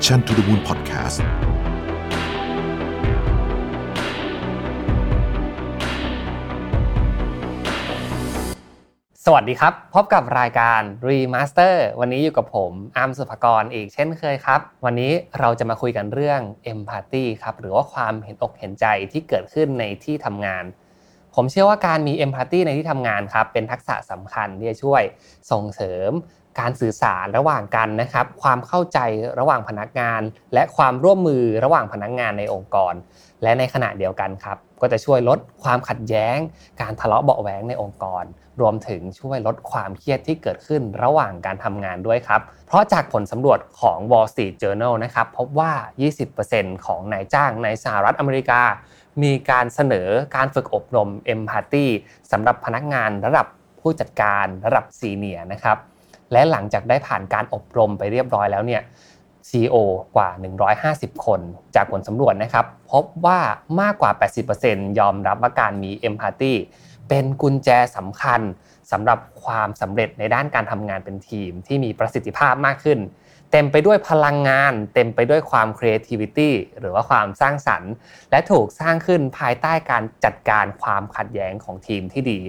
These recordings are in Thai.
Mission to the Moon Podcast สวัสดีครับ พบกับรายการ Remaster วันนี้อยู่กับผมอาร์มสุภกรอีกเช่นเคยครับ วันนี้เราจะมาคุยกันเรื่อง Empathy ครับ หรือว่าความเห็นอกเห็นใจที่เกิดขึ้นในที่ทำงาน ผมเชื่อว่าการมี Empathy ในที่ทำงานครับเป็นทักษะสำคัญที่จะช่วยส่งเสริมการสื่อสารระหว่างกันนะครับ ความเข้าใจระหว่างพนักงาน และความร่วมมือระหว่างพนักงานในองค์กร และในขณะเดียวกันครับ ก็จะช่วยลดความขัดแย้ง การทะเลาะเบาแหวงในองค์กร รวมถึงช่วยลดความเครียดที่เกิดขึ้นระหว่างการทำงานด้วยครับ เพราะจากผลสำรวจของ Wall Street Journal นะครับพบว่า 20%ของนายจ้างในสหรัฐอเมริกา มีการเสนอการฝึกอบรม Empathy สำหรับพนักงานระดับผู้จัดการระดับซีเนียนะครับ และหลังจากได้ผ่านการอบรมไปเรียบร้อยแล้วเนี่ย CEO กว่า 150 คน จากผลสำรวจนะครับ พบว่ามากกว่า 80%ยอมรับว่าการมี Empathy เป็นกุญแจสำคัญสำหรับความสำเร็จในด้านการทำงานเป็นทีมที่มีประสิทธิภาพมากขึ้น เต็มไปด้วยพลังงาน เต็มไปด้วยความ creativity หรือว่าความสร้างสรรค์ และถูกสร้างขึ้นภายใต้การจัดการความขัดแย้งของทีมที่ดี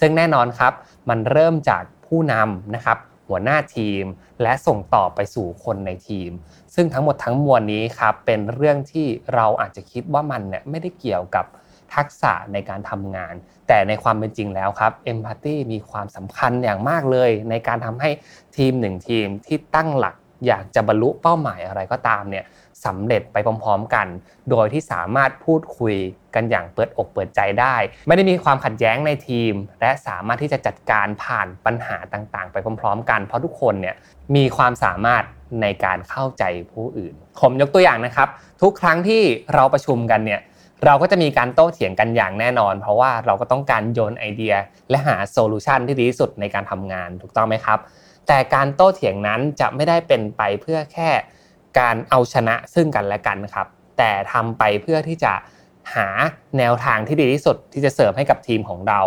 ซึ่งแน่นอนครับ มันเริ่มจากผู้นำนะครับ หัวหน้าทีม และส่งต่อไปสู่คนในทีม ซึ่งทั้งหมดทั้งมวลนี้ครับเป็นเรื่องที่เราอาจจะคิดว่ามันเนี่ยไม่ได้เกี่ยวกับทักษะในการทำงาน แต่ในความเป็นจริงแล้วครับเอมพัตตีมีความสำคัญอย่างมากเลย ในการทำให้ทีมหนึ่งทีมที่ตั้งหลัก อยากจะบรรลุเป้าหมายอะไรก็ตามเนี่ยสำเร็จไปพร้อมๆกัน โดยที่สามารถพูดคุยกันอย่างเปิดอกเปิดใจได้ ไม่ได้มีความขัดแย้งในทีม และสามารถที่จะจัดการผ่านปัญหาต่างๆ ไปพร้อมๆ กัน เพราะทุกคนเนี่ยมีความสามารถในการเข้าใจผู้อื่น ผมยกตัวอย่างนะครับ ทุกครั้งที่เราประชุมกันเนี่ยเราก็จะมีการโต้เถียงกันอย่างแน่นอน เพราะว่าเราก็ต้องการโยนไอเดีย และหา solution ที่ดีที่สุดในการทำงานถูกต้องไหมครับ แต่การโต้เถียงนั้นจะไม่ได้เป็นไปเพื่อแค่การเอาชนะซึ่งกันและกันครับ แต่ทำไปเพื่อที่จะหาแนวทางที่ดีที่สุดที่จะเสิร์ฟให้กับทีมของเรา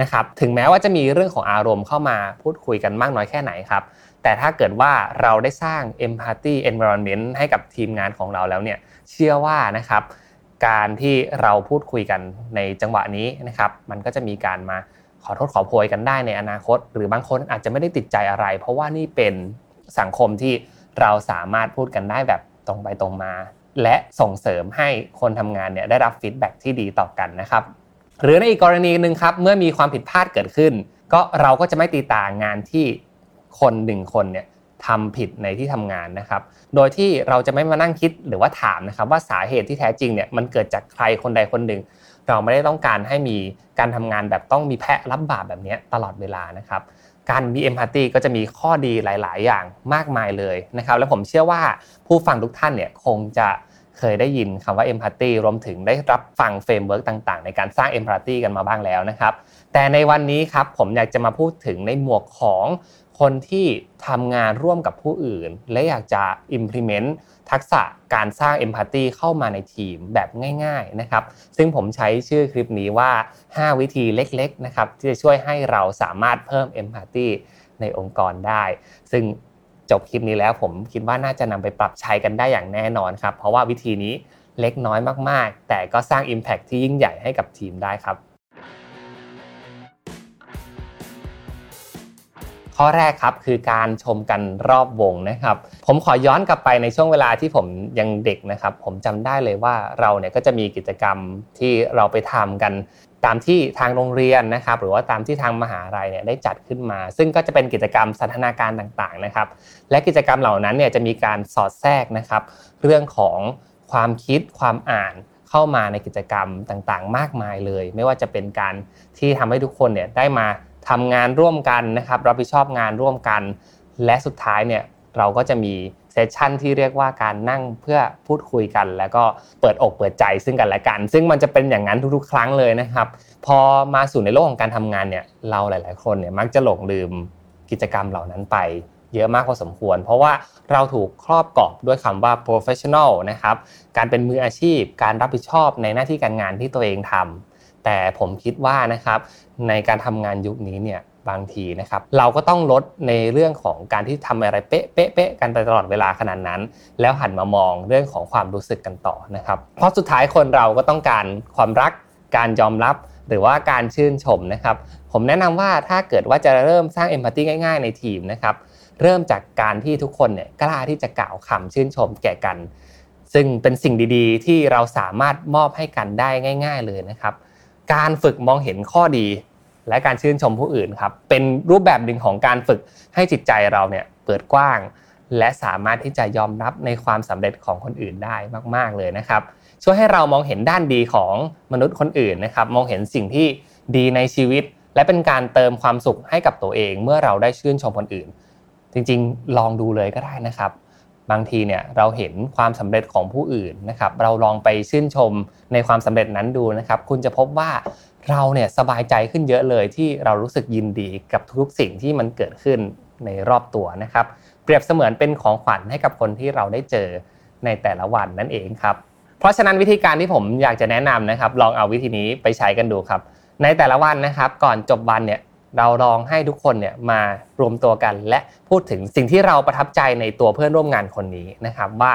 นะครับ ถึงแม้ว่าจะมีเรื่องของอารมณ์เข้ามาพูดคุยกันมากน้อยแค่ไหนครับ แต่ถ้าเกิดว่าเราได้สร้าง empathy environment ให้กับทีมงานของเราแล้วเนี่ย เชื่อว่านะครับ การที่เราพูดคุยกันในจังหวะนี้นะครับ มันก็จะมีการมา อโทษขอโพยกันได้ในอนาคต หรือบางคนอาจจะไม่ได้ติดใจอะไร เพราะว่านี่เป็นสังคมที่เราสามารถพูดกันได้แบบตรงไปตรงมา และส่งเสริมให้คนทำงานเนี่ยได้รับฟีดแบ็ที่ดีต่อกันนะครับหรือในอีกกรณีหนึ่งครับเมื่อมีความผิดพลาดเกิดขึ้น ก็เราก็จะไม่ตีตางานที่คนหนึ่งคนเนี่ยทำผิดในที่ทำงานนะครับ โดยที่เราจะไม่มานั่งคิดหรือว่าถามนะครับ ว่าสาเหตุที่แท้จริงเนี่ยมันเกิดจากใครคนใดคนหนึ่ง เราไม่ได้ต้องการให้มีการทำงานแบบต้องมีแพะรับบาปแบบนี้ตลอดเวลานะครับการมี empathy ก็จะมีข้อดีหลาย ๆ อย่างมากมายเลยนะครับและผมเชื่อว่าผู้ฟังทุกท่านเนี่ยคงจะเคยได้ยินคำว่า empathy รวมถึงได้รับฟัง framework ต่าง ๆ ในการสร้าง empathy กันมาบ้างแล้วนะครับ แต่ในวันนี้ครับผมอยากจะมาพูดถึงในหมวกของ คนที่ทำงานร่วมกับผู้อื่น และอยากจะ implement ทักษะการสร้าง empathy เข้ามาในทีมแบบง่าย ๆนะครับ ซึ่งผมใช้ชื่อคลิปนี้ว่า 5 วิธีเล็กๆนะครับที่จะช่วยให้เราสามารถเพิ่ม empathy ในองค์กรได้ ซึ่งจบคลิปนี้แล้วผมคิดว่าน่าจะนำไปปรับใช้กันได้อย่างแน่นอนครับ เพราะว่าวิธีนี้เล็กน้อยมาก ๆ แต่ก็สร้าง Impact ที่ยิ่งใหญ่ให้กับทีมได้ครับ ข้อแรกครับคือการชมกันรอบวงนะครับ ผมขอย้อนกลับไปในช่วงเวลาที่ผมยังเด็กนะครับ ผมจำได้เลยว่าเราเนี่ยก็จะมีกิจกรรมที่เราไปทำกันตามที่ทางโรงเรียนนะครับ หรือว่าตามที่ทางมหาลัยเนี่ยได้จัดขึ้นมา ซึ่งก็จะเป็นกิจกรรมสันทนาการต่างๆนะครับ และกิจกรรมเหล่านั้นเนี่ยจะมีการสอดแทรกนะครับ เรื่องของความคิดความอ่านเข้ามาในกิจกรรมต่างๆ มากมายเลย ไม่ว่าจะเป็นการที่ทำให้ทุกคนเนี่ยได้มา ทำงานร่วมกันนะครับรับผิดชอบงานร่วมกัน และสุดท้ายเนี่ยเราก็จะมีเซสชันที่เรียกว่าการนั่งเพื่อพูดคุยกัน แล้วก็เปิดอกเปิดใจซึ่งกันและกัน ซึ่งมันจะเป็นอย่างนั้นทุกๆ ครั้งเลยนะครับ พอมาสู่ในโลกของการทำงานเนี่ยเราหลาย ๆ คนเนี่ยมักจะหลงลืมกิจกรรมเหล่านั้นไป เยอะมากพอสมควร เพราะว่าเราถูกครอบกรอบด้วยคำว่า professional นะครับการเป็นมืออาชีพ การรับผิดชอบในหน้าที่การงานที่ตัวเองทำ แต่ผมคิดว่านะครับในการทำงานยุคนี้เนี่ยบางทีนะครับเราก็ต้องลดในเรื่องของการที่ทำอะไรเป๊ะเป๊ะเป๊ะกันไปตลอดเวลาขนาดนั้น แล้วหันมามองเรื่องของความรู้สึกกันต่อนะครับเพราะสุดท้ายคนเราก็ต้องการความรักการยอมรับหรือว่าการชื่นชมนะครับ ผมแนะนำว่าถ้าเกิดว่าจะเริ่มสร้างเอมพัตตีง่าย ๆ ในทีมนะครับ เริ่มจากการที่ทุกคนเนี่ยกล้าที่จะกล่าวคำชื่นชมแก่กัน ซึ่งเป็นสิ่งดีๆ ที่เราสามารถมอบให้กันได้ง่าย ๆ เลยนะครับ การฝึกมองเห็นข้อดี และการชื่นชมผู้อื่นครับ เป็นรูปแบบหนึ่งของการฝึกให้จิตใจเราเนี่ยเปิดกว้าง และสามารถที่จะยอมรับในความสำเร็จของคนอื่นได้มาก ๆเลยนะครับ ช่วยให้เรามองเห็นด้านดีของมนุษย์คนอื่นนะครับ มองเห็นสิ่งที่ดีในชีวิต และเป็นการเติมความสุขให้กับตัวเอง เมื่อเราได้ชื่นชมคนอื่น จริงๆ ลองดูเลยก็ได้นะครับ บางทีเนี่ยเราเห็นความสำเร็จของผู้อื่นนะครับ เราลองไปชื่นชมในความสำเร็จนั้นดูนะครับ คุณจะพบว่าเราเนี่ยสบายใจขึ้นเยอะเลยที่เรารู้สึกยินดีกับทุกสิ่งที่มันเกิดขึ้นในรอบตัวนะครับ เปรียบเสมือนเป็นของขวัญให้กับคนที่เราได้เจอในแต่ละวันนั่นเองครับ เพราะฉะนั้นวิธีการที่ผมอยากจะแนะนำนะครับ ลองเอาวิธีนี้ไปใช้กันดูครับ ในแต่ละวันนะครับ ก่อนจบวันเนี่ย เราลองให้ทุกคนเนี่ยมารวมตัวกัน และพูดถึงสิ่งที่เราประทับใจในตัวเพื่อนร่วมงานคนนี้นะครับว่า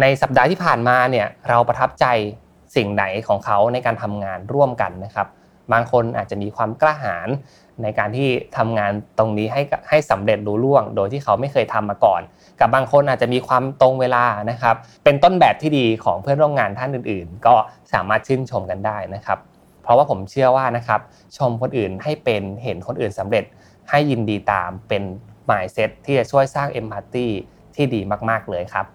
ในสัปดาห์ที่ผ่านมาเนี่ยเราประทับใจสิ่งไหนของเขาในการทำงานร่วมกันนะครับ บางคนอาจจะมีความกล้าหาญในการที่ทำงานตรงนี้ให้ให้สำเร็จรู้ล่วง โดยที่เขาไม่เคยทำมาก่อน กับบางคนอาจจะมีความตรงเวลานะครับ เป็นต้นแบบที่ดีของเพื่อนร่วมงานท่านอื่น ๆ ก็สามารถชื่นชมกันได้นะครับ เพราะว่าผมเชื่อว่านะครับชมคนอื่นให้เป็นเห็นคนอื่นสำเร็จ ให้ยินดีตามเป็น mindset ที่จะช่วยสร้าง empathy ที่ดีมาก ๆ เลยครับ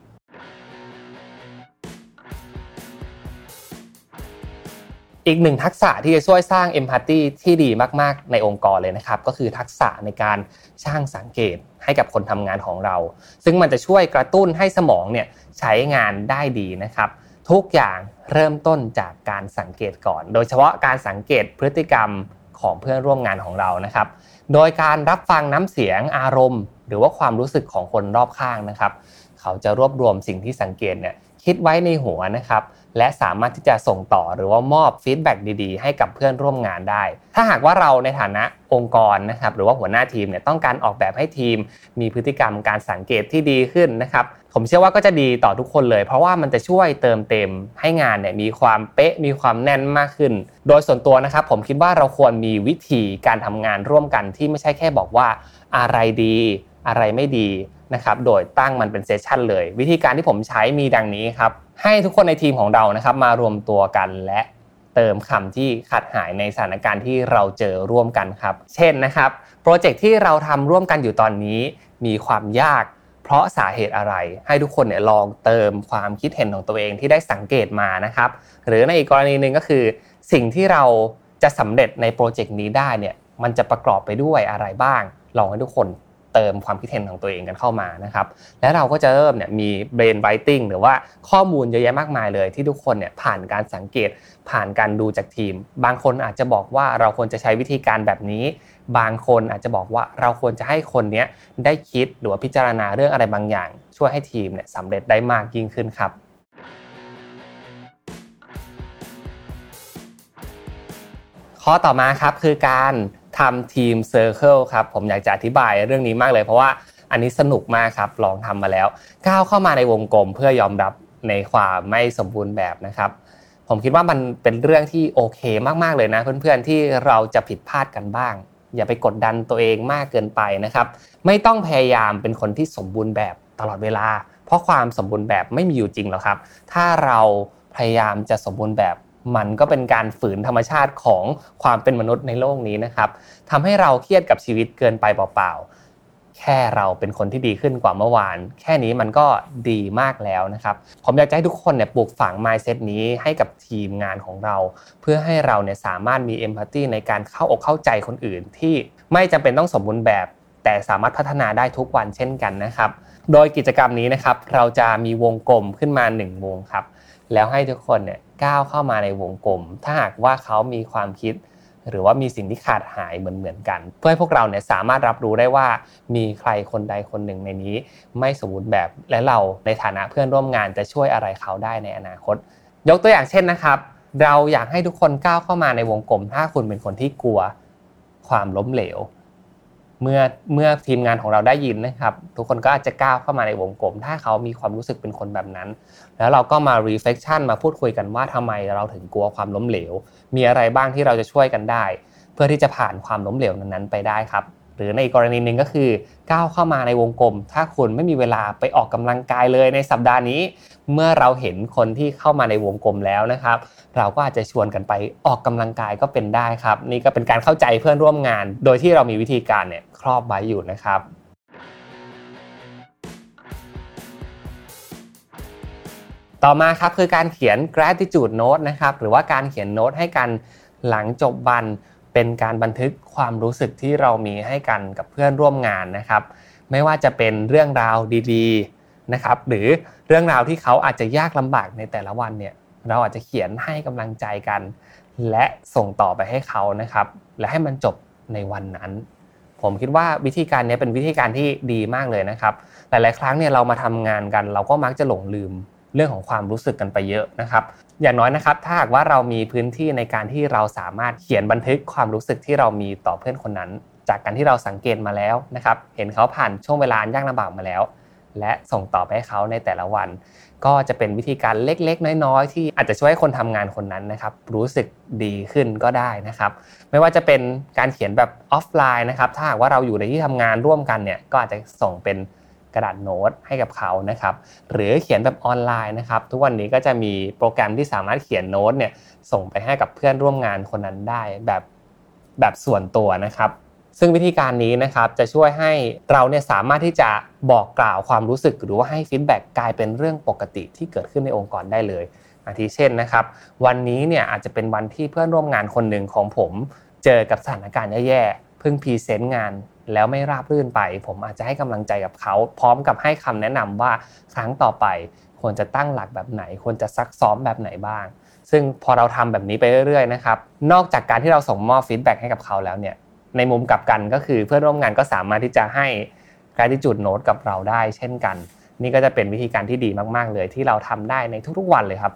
อีกหนึ่งทักษะที่จะช่วยสร้างเอมพัตตีที่ดีมากๆ ในองค์กรเลยนะครับ ก็คือทักษะในการช่างสังเกตให้กับคนทำงานของเรา ซึ่งมันจะช่วยกระตุ้นให้สมองเนี่ยใช้งานได้ดีนะครับ ทุกอย่าง เริ่มต้นจากการสังเกตก่อน โดยเฉพาะการสังเกตพฤติกรรมของเพื่อนร่วมงานของเรานะครับ โดยการรับฟังน้ำเสียงอารมณ์ หรือว่าความรู้สึกของคนรอบข้างนะครับ เขาจะรวบรวมสิ่งที่สังเกตเนี่ยคิดไว้ในหัวนะครับ และสามารถที่จะส่งต่อหรือว่ามอบฟีดแบ็ดีๆ ให้กับเพื่อนร่วมงานได้ ถ้าหากว่าเราในฐานะองค์กรนะครับหรือว่าหัวหน้าทีมเนี่ยต้องการออกแบบให้ทีม มีพฤติกรรมการสังเกตที่ดีขึ้นนะครับผมเชื่อว่าก็จะดีต่อทุกคนเลย เพราะว่ามันจะช่วยเติมเต็มให้งานเนี่ยมีความเป๊ะมีความแน่นมากขึ้น โดยส่วนตัวนะครับผมคิดว่าเราควรมีวิธีการทำงานร่วมกันที่ไม่ใช่แค่บอกว่าอะไรดี อะไรไม่ดี นะครับโดยตั้งมันเป็นเซสชันเลย วิธีการที่ผมใช้มีดังนี้ครับให้ทุกคนในทีมของเรานะครับมารวมตัวกันและเติมคำที่ขาดหายในสถานการณ์ที่เราเจอร่วมกันครับ เช่นนะครับโปรเจกต์ที่เราทำร่วมกันอยู่ตอนนี้มีความยากเพราะสาเหตุอะไร ให้ทุกคนเนี่ยลองเติมความคิดเห็นของตัวเองที่ได้สังเกตมานะครับ หรือในอีกกรณีหนึ่งก็คือ สิ่งที่เราจะสำเร็จในโปรเจกต์นี้ได้เนี่ยมันจะประกอบไปด้วยอะไรบ้าง ลองให้ทุกคน เติมความคิดเห็นของตัวเองกันเข้ามานะครับและเราก็จะเริ่มเนี่ยมี brain writing หรือว่าข้อมูลเยอะแยะมากมายเลย ที่ทุกคนเนี่ยผ่านการสังเกตผ่านการดูจากทีม บางคนอาจจะบอกว่าเราควรจะใช้วิธีการแบบนี้ บางคนอาจจะบอกว่าเราควรจะให้คนนี้ได้คิดหรือว่าพิจารณาเรื่องอะไรบางอย่าง ช่วยให้ทีมเนี่ยสำเร็จได้มากยิ่งขึ้นครับข้อต่อมาครับคือการ ทำ team circle ครับผมอยากจะอธิบายเรื่องนี้มากเลย เพราะว่าอันนี้สนุกมากครับลองทำมาแล้ว ก้าวเข้ามาในวงกลมเพื่อยอมรับในความไม่สมบูรณ์แบบนะครับ ผมคิดว่ามันเป็นเรื่องที่โอเคมากๆเลยนะ เพื่อนๆที่เราจะผิดพลาดกันบ้าง อย่าไปกดดันตัวเองมากเกินไปนะครับ ไม่ต้องพยายามเป็นคนที่สมบูรณ์แบบตลอดเวลา เพราะความสมบูรณ์แบบไม่มีอยู่จริงหรอกครับ ถ้าเราพยายามจะสมบูรณ์แบบ มันก็เป็นการฝืนธรรมชาติของความเป็นมนุษย์ในโลกนี้นะครับทำให้เราเครียดกับชีวิตเกินไปเปล่าๆ แค่เราเป็นคนที่ดีขึ้นกว่าเมื่อวาน แค่นี้มันก็ดีมากแล้วนะครับ ผมอยากจะให้ทุกคนเนี่ยปลูกฝัง mindset นี้ให้กับทีมงานของเรา เพื่อให้เราเนี่ยสามารถมี empathy ในการเข้าอกเข้าใจคนอื่น ที่ไม่จำเป็นต้องสมบูรณ์แบบ แต่สามารถพัฒนาได้ทุกวันเช่นกันนะครับ โดยกิจกรรมนี้นะครับเราจะมีวงกลมขึ้นมา 1 วงครับ แล้วให้ทุกคนเนี่ยก้าวเข้ามาในวงกลม ถ้าหากว่าเขามีความคิด หรือว่ามีสิ่งที่ขาดหายเหมือนเหมือนกัน เพื่อให้พวกเราเนี่ยสามารถรับรู้ได้ว่ามีใครคนใดคนหนึ่งในนี้ ไม่สมบูรณ์แบบและเราในฐานะเพื่อนร่วมงานจะช่วยอะไรเขาได้ในอนาคต ยกตัวอย่างเช่นนะครับ เราอยากให้ทุกคนก้าวเข้ามาในวงกลม ถ้าคุณเป็นคนที่กลัวความล้มเหลว เมื่อเมื่อทีมงานของเราได้ยินนะครับ ทุกคนก็อาจจะก้าวเข้ามาในวงกลม ถ้าเขามีความรู้สึกเป็นคนแบบนั้น แล้วเราก็มา reflection มาพูดคุยกันว่าทำไมเราถึงกลัวความล้มเหลว มีอะไรบ้างที่เราจะช่วยกันได้ เพื่อที่จะผ่านความล้มเหลวนั้นๆไปได้ครับ หรือในกรณีหนึ่งก็คือก้าวเข้ามาในวงกลม ถ้าคุณไม่มีเวลาไปออกกำลังกายเลยในสัปดาห์นี้ เมื่อเราเห็นคนที่เข้ามาในวงกลมแล้วนะครับ เราก็อาจจะชวนกันไปออกกำลังกายก็เป็นได้ครับ นี่ก็เป็นการเข้าใจเพื่อนร่วมงาน โดยที่เรามีวิธีการเนี่ย ครอบไว้อยู่นะครับต่อมาครับคือการเขียน gratitude note นะครับหรือว่าการเขียนโน้ตให้กันหลังจบวันเป็นการบันทึกความรู้สึกที่เรามีให้กันกับเพื่อนร่วมงานนะครับ ไม่ว่าจะเป็นเรื่องราวดีๆนะครับ หรือเรื่องราวที่เขาอาจจะยากลำบากในแต่ละวันเนี่ยเราอาจจะเขียนให้กำลังใจกัน และส่งต่อไปให้เขานะครับ และให้มันจบในวันนั้น ผมคิดว่าวิธีการนี้เป็นวิธีการที่ดีมากเลยนะครับ หลาย ๆ ครั้งเนี่ยเรามาทำงานกัน เราก็มักจะหลงลืมเรื่องของความรู้สึกกันไปเยอะนะครับ อย่างน้อยนะครับ ถ้าหากว่าเรามีพื้นที่ในการที่เราสามารถเขียนบันทึกความรู้สึกที่เรามีต่อเพื่อนคนนั้น จากการที่เราสังเกตมาแล้วนะครับ เห็นเขาผ่านช่วงเวลายากลำบากมาแล้ว และส่งต่อไปให้เขาในแต่ละวัน ก็จะเป็นวิธีการเล็กๆ น้อยๆ ที่อาจจะช่วยให้คนทำงานคนนั้นนะครับรู้สึกดีขึ้นก็ได้นะครับ ไม่ว่าจะเป็นการเขียนแบบออฟไลน์นะครับ ถ้าหากว่าเราอยู่ในที่ทำงานร่วมกันเนี่ยก็อาจจะส่งเป็นกระดาษโน้ตให้กับเขานะครับ หรือเขียนแบบออนไลน์นะครับ ทุกวันนี้ก็จะมีโปรแกรมที่สามารถเขียนโน้ตเนี่ยส่งไปให้กับเพื่อนร่วมงานคนนั้นได้แบบแบบส่วนตัวนะครับ ซึ่งวิธีการนี้นะครับจะช่วยให้เราเนี่ยสามารถที่จะบอกกล่าวความรู้สึก หรือว่าให้ feedback กลายเป็นเรื่องปกติที่เกิดขึ้นในองค์กรได้เลยอาทิเช่นนะครับ วันนี้เนี่ยอาจจะเป็นวันที่เพื่อนร่วมงานคนหนึ่งของผมเจอกับสถานการณ์แย่ๆเพิ่ง present งานแล้วไม่ราบรื่นไป ผมอาจจะให้กำลังใจกับเขา พร้อมกับให้คำแนะนำว่าครั้งต่อไปควรจะตั้งหลักแบบไหน ควรจะซักซ้อมแบบไหนบ้าง ซึ่งพอเราทำแบบนี้ไปเรื่อยๆนะครับ นอกจากการที่เราส่งมอบฟีดแบ็กให้กับเขาแล้วเนี่ย ในมุมกลับกันก็คือเพื่อนร่วมงานก็สามารถที่จะให้การที่จุดโน้ตกับเราได้ เช่นกัน นี่ก็จะเป็นวิธีการที่ดีมาก ๆ เลยที่เราทำได้ในทุกๆวันเลยครับ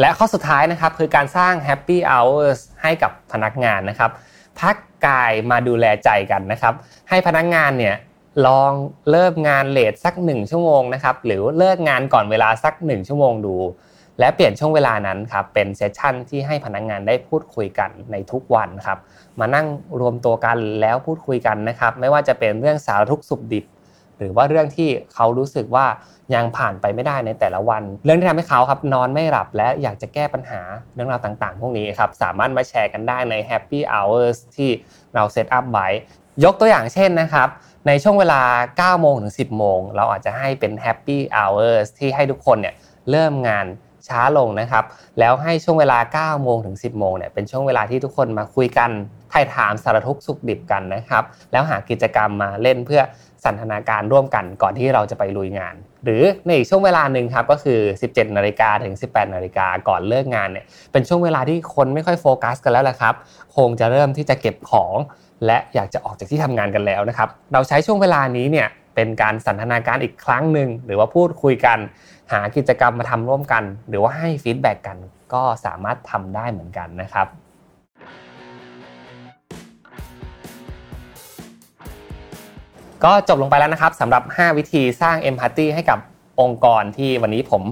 และข้อสุดท้ายนะครับคือการสร้าง Happy Hours ให้กับพนักงานนะครับ พักกายมาดูแลใจกันนะครับ ให้พนักงานเนี่ยลองเลิกงานเลทสัก 1 ชั่วโมงนะครับหรือเลิกงานก่อนเวลาสัก 1 ชั่วโมงดู และเปลี่ยนช่วงเวลานั้นครับเป็นเซสชั่นที่ให้พนักงานได้พูดคุยกันในทุกวันครับมานั่งรวมตัวกันแล้วพูดคุยกันนะครับ ไม่ว่าจะเป็นเรื่องสารทุกสุขดิบ หรือว่าเรื่องที่เขารู้สึกว่ายังผ่านไปไม่ได้ในแต่ละวัน เรื่องที่ทำให้เขาครับนอนไม่หลับและอยากจะแก้ปัญหาเรื่องราวต่างๆ พวกนี้ครับสามารถมาแชร์กันได้ใน Happy Hours ที่เราเซตอัพไว้ยกตัวอย่างเช่นนะครับในช่วงเวลา9โมงถึง10โมงเราอาจจะให้เป็น Happy Hours ที่ให้ทุกคนเนี่ยเริ่มงาน ช้าลงนะครับ แล้วให้ช่วงเวลา 9 โมงถึง 10 โมงเนี่ยเป็นช่วงเวลาที่ทุกคนมาคุยกันถ่ายถามสารทุกสุขดิบกันนะครับ แล้วหากิจกรรมมาเล่นเพื่อสันทนาการร่วมกันก่อนที่เราจะไปลุยงาน หรือในอีกช่วงเวลาหนึ่งครับก็คือ 17 นาฬิกาถึง 18 นาฬิกาก่อนเลิกงานเนี่ยเป็นช่วงเวลาที่คนไม่ค่อยโฟกัสกันแล้วละครับคงจะเริ่มที่จะเก็บของ และอยากจะออกจากที่ทำงานกันแล้วนะครับเราใช้ช่วงเวลานี้เนี่ยเป็นการสันทนาการอีกครั้งหนึ่งหรือว่าพูดคุยกัน หากิจกรรมมาทำร่วมกัน หรือว่าให้ feedback กันก็สามารถทำได้เหมือนกันนะครับก็จบลงไปแล้วนะครับสำหรับ 5 วิธีสร้างเอมพัตตีให้กับองค์กรที่วันนี้ผม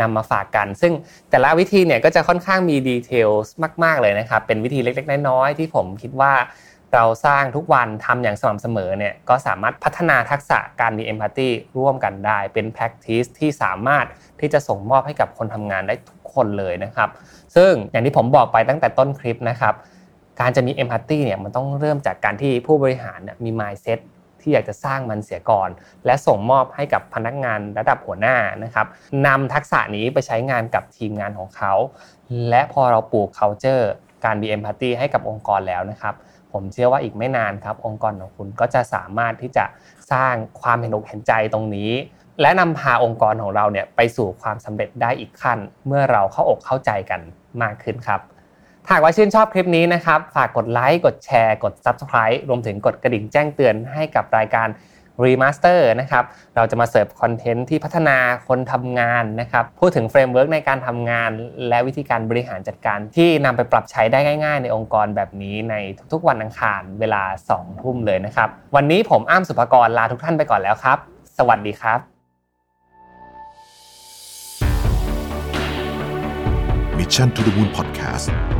นำมาฝากกัน ซึ่งแต่ละวิธีเนี่ยก็จะค่อนข้างมีดีเทลมาก ๆ เลยนะครับ เป็นวิธีเล็ก ๆ น้อยๆที่ผมคิดว่า เราสร้างทุกวันทำอย่างสม่ำเสมอเนี่ยก็สามารถพัฒนาทักษะการมีเอมพัตตีร่วมกันได้ เป็น practice ที่สามารถที่จะส่งมอบให้กับคนทำงานได้ทุกคนเลยนะครับ ซึ่งอย่างที่ผมบอกไปตั้งแต่ต้นคลิปนะครับ การจะมีเอมพัตตีเนี่ยมันต้องเริ่มจากการที่ผู้บริหารมี mindset ที่อยากจะสร้างมันเสียก่อน และส่งมอบให้กับพนักงานระดับหัวหน้านะครับนำทักษะนี้ไปใช้งานกับทีมงานของเขา และพอเราปลูก culture การมี empathy ให้กับองค์กรแล้วนะครับ ผมเชื่อว่าอีกไม่นานครับ องค์กรของคุณก็จะสามารถที่จะสร้างความเห็นอกเห็นใจตรงนี้ และนำพาองค์กรของเราเนี่ยไปสู่ความสำเร็จได้อีกขั้น เมื่อเราเข้าอกเข้าใจกันมากขึ้นครับหากว่าชื่นชอบคลิปนี้นะครับ ฝากกดไลค์ กดแชร์ กด Subscribe รวมถึงกดกระดิ่งแจ้งเตือนให้กับรายการ Remaster นะครับเราจะมาเสิร์ฟ content ที่พัฒนาคนทำงานนะครับพูดถึง framework ในการทำงาน และวิธีการบริหารจัดการ ที่นำไปปรับใช้ได้ง่าย ๆ ในองค์กรแบบนี้ในทุกๆ วันอังคารเวลา2ทุ่มเลยนะครับวันนี้ผมอ้ำสุภกรลาทุกท่านไปก่อนแล้วครับ สวัสดีครับ Mission to the Moon Podcast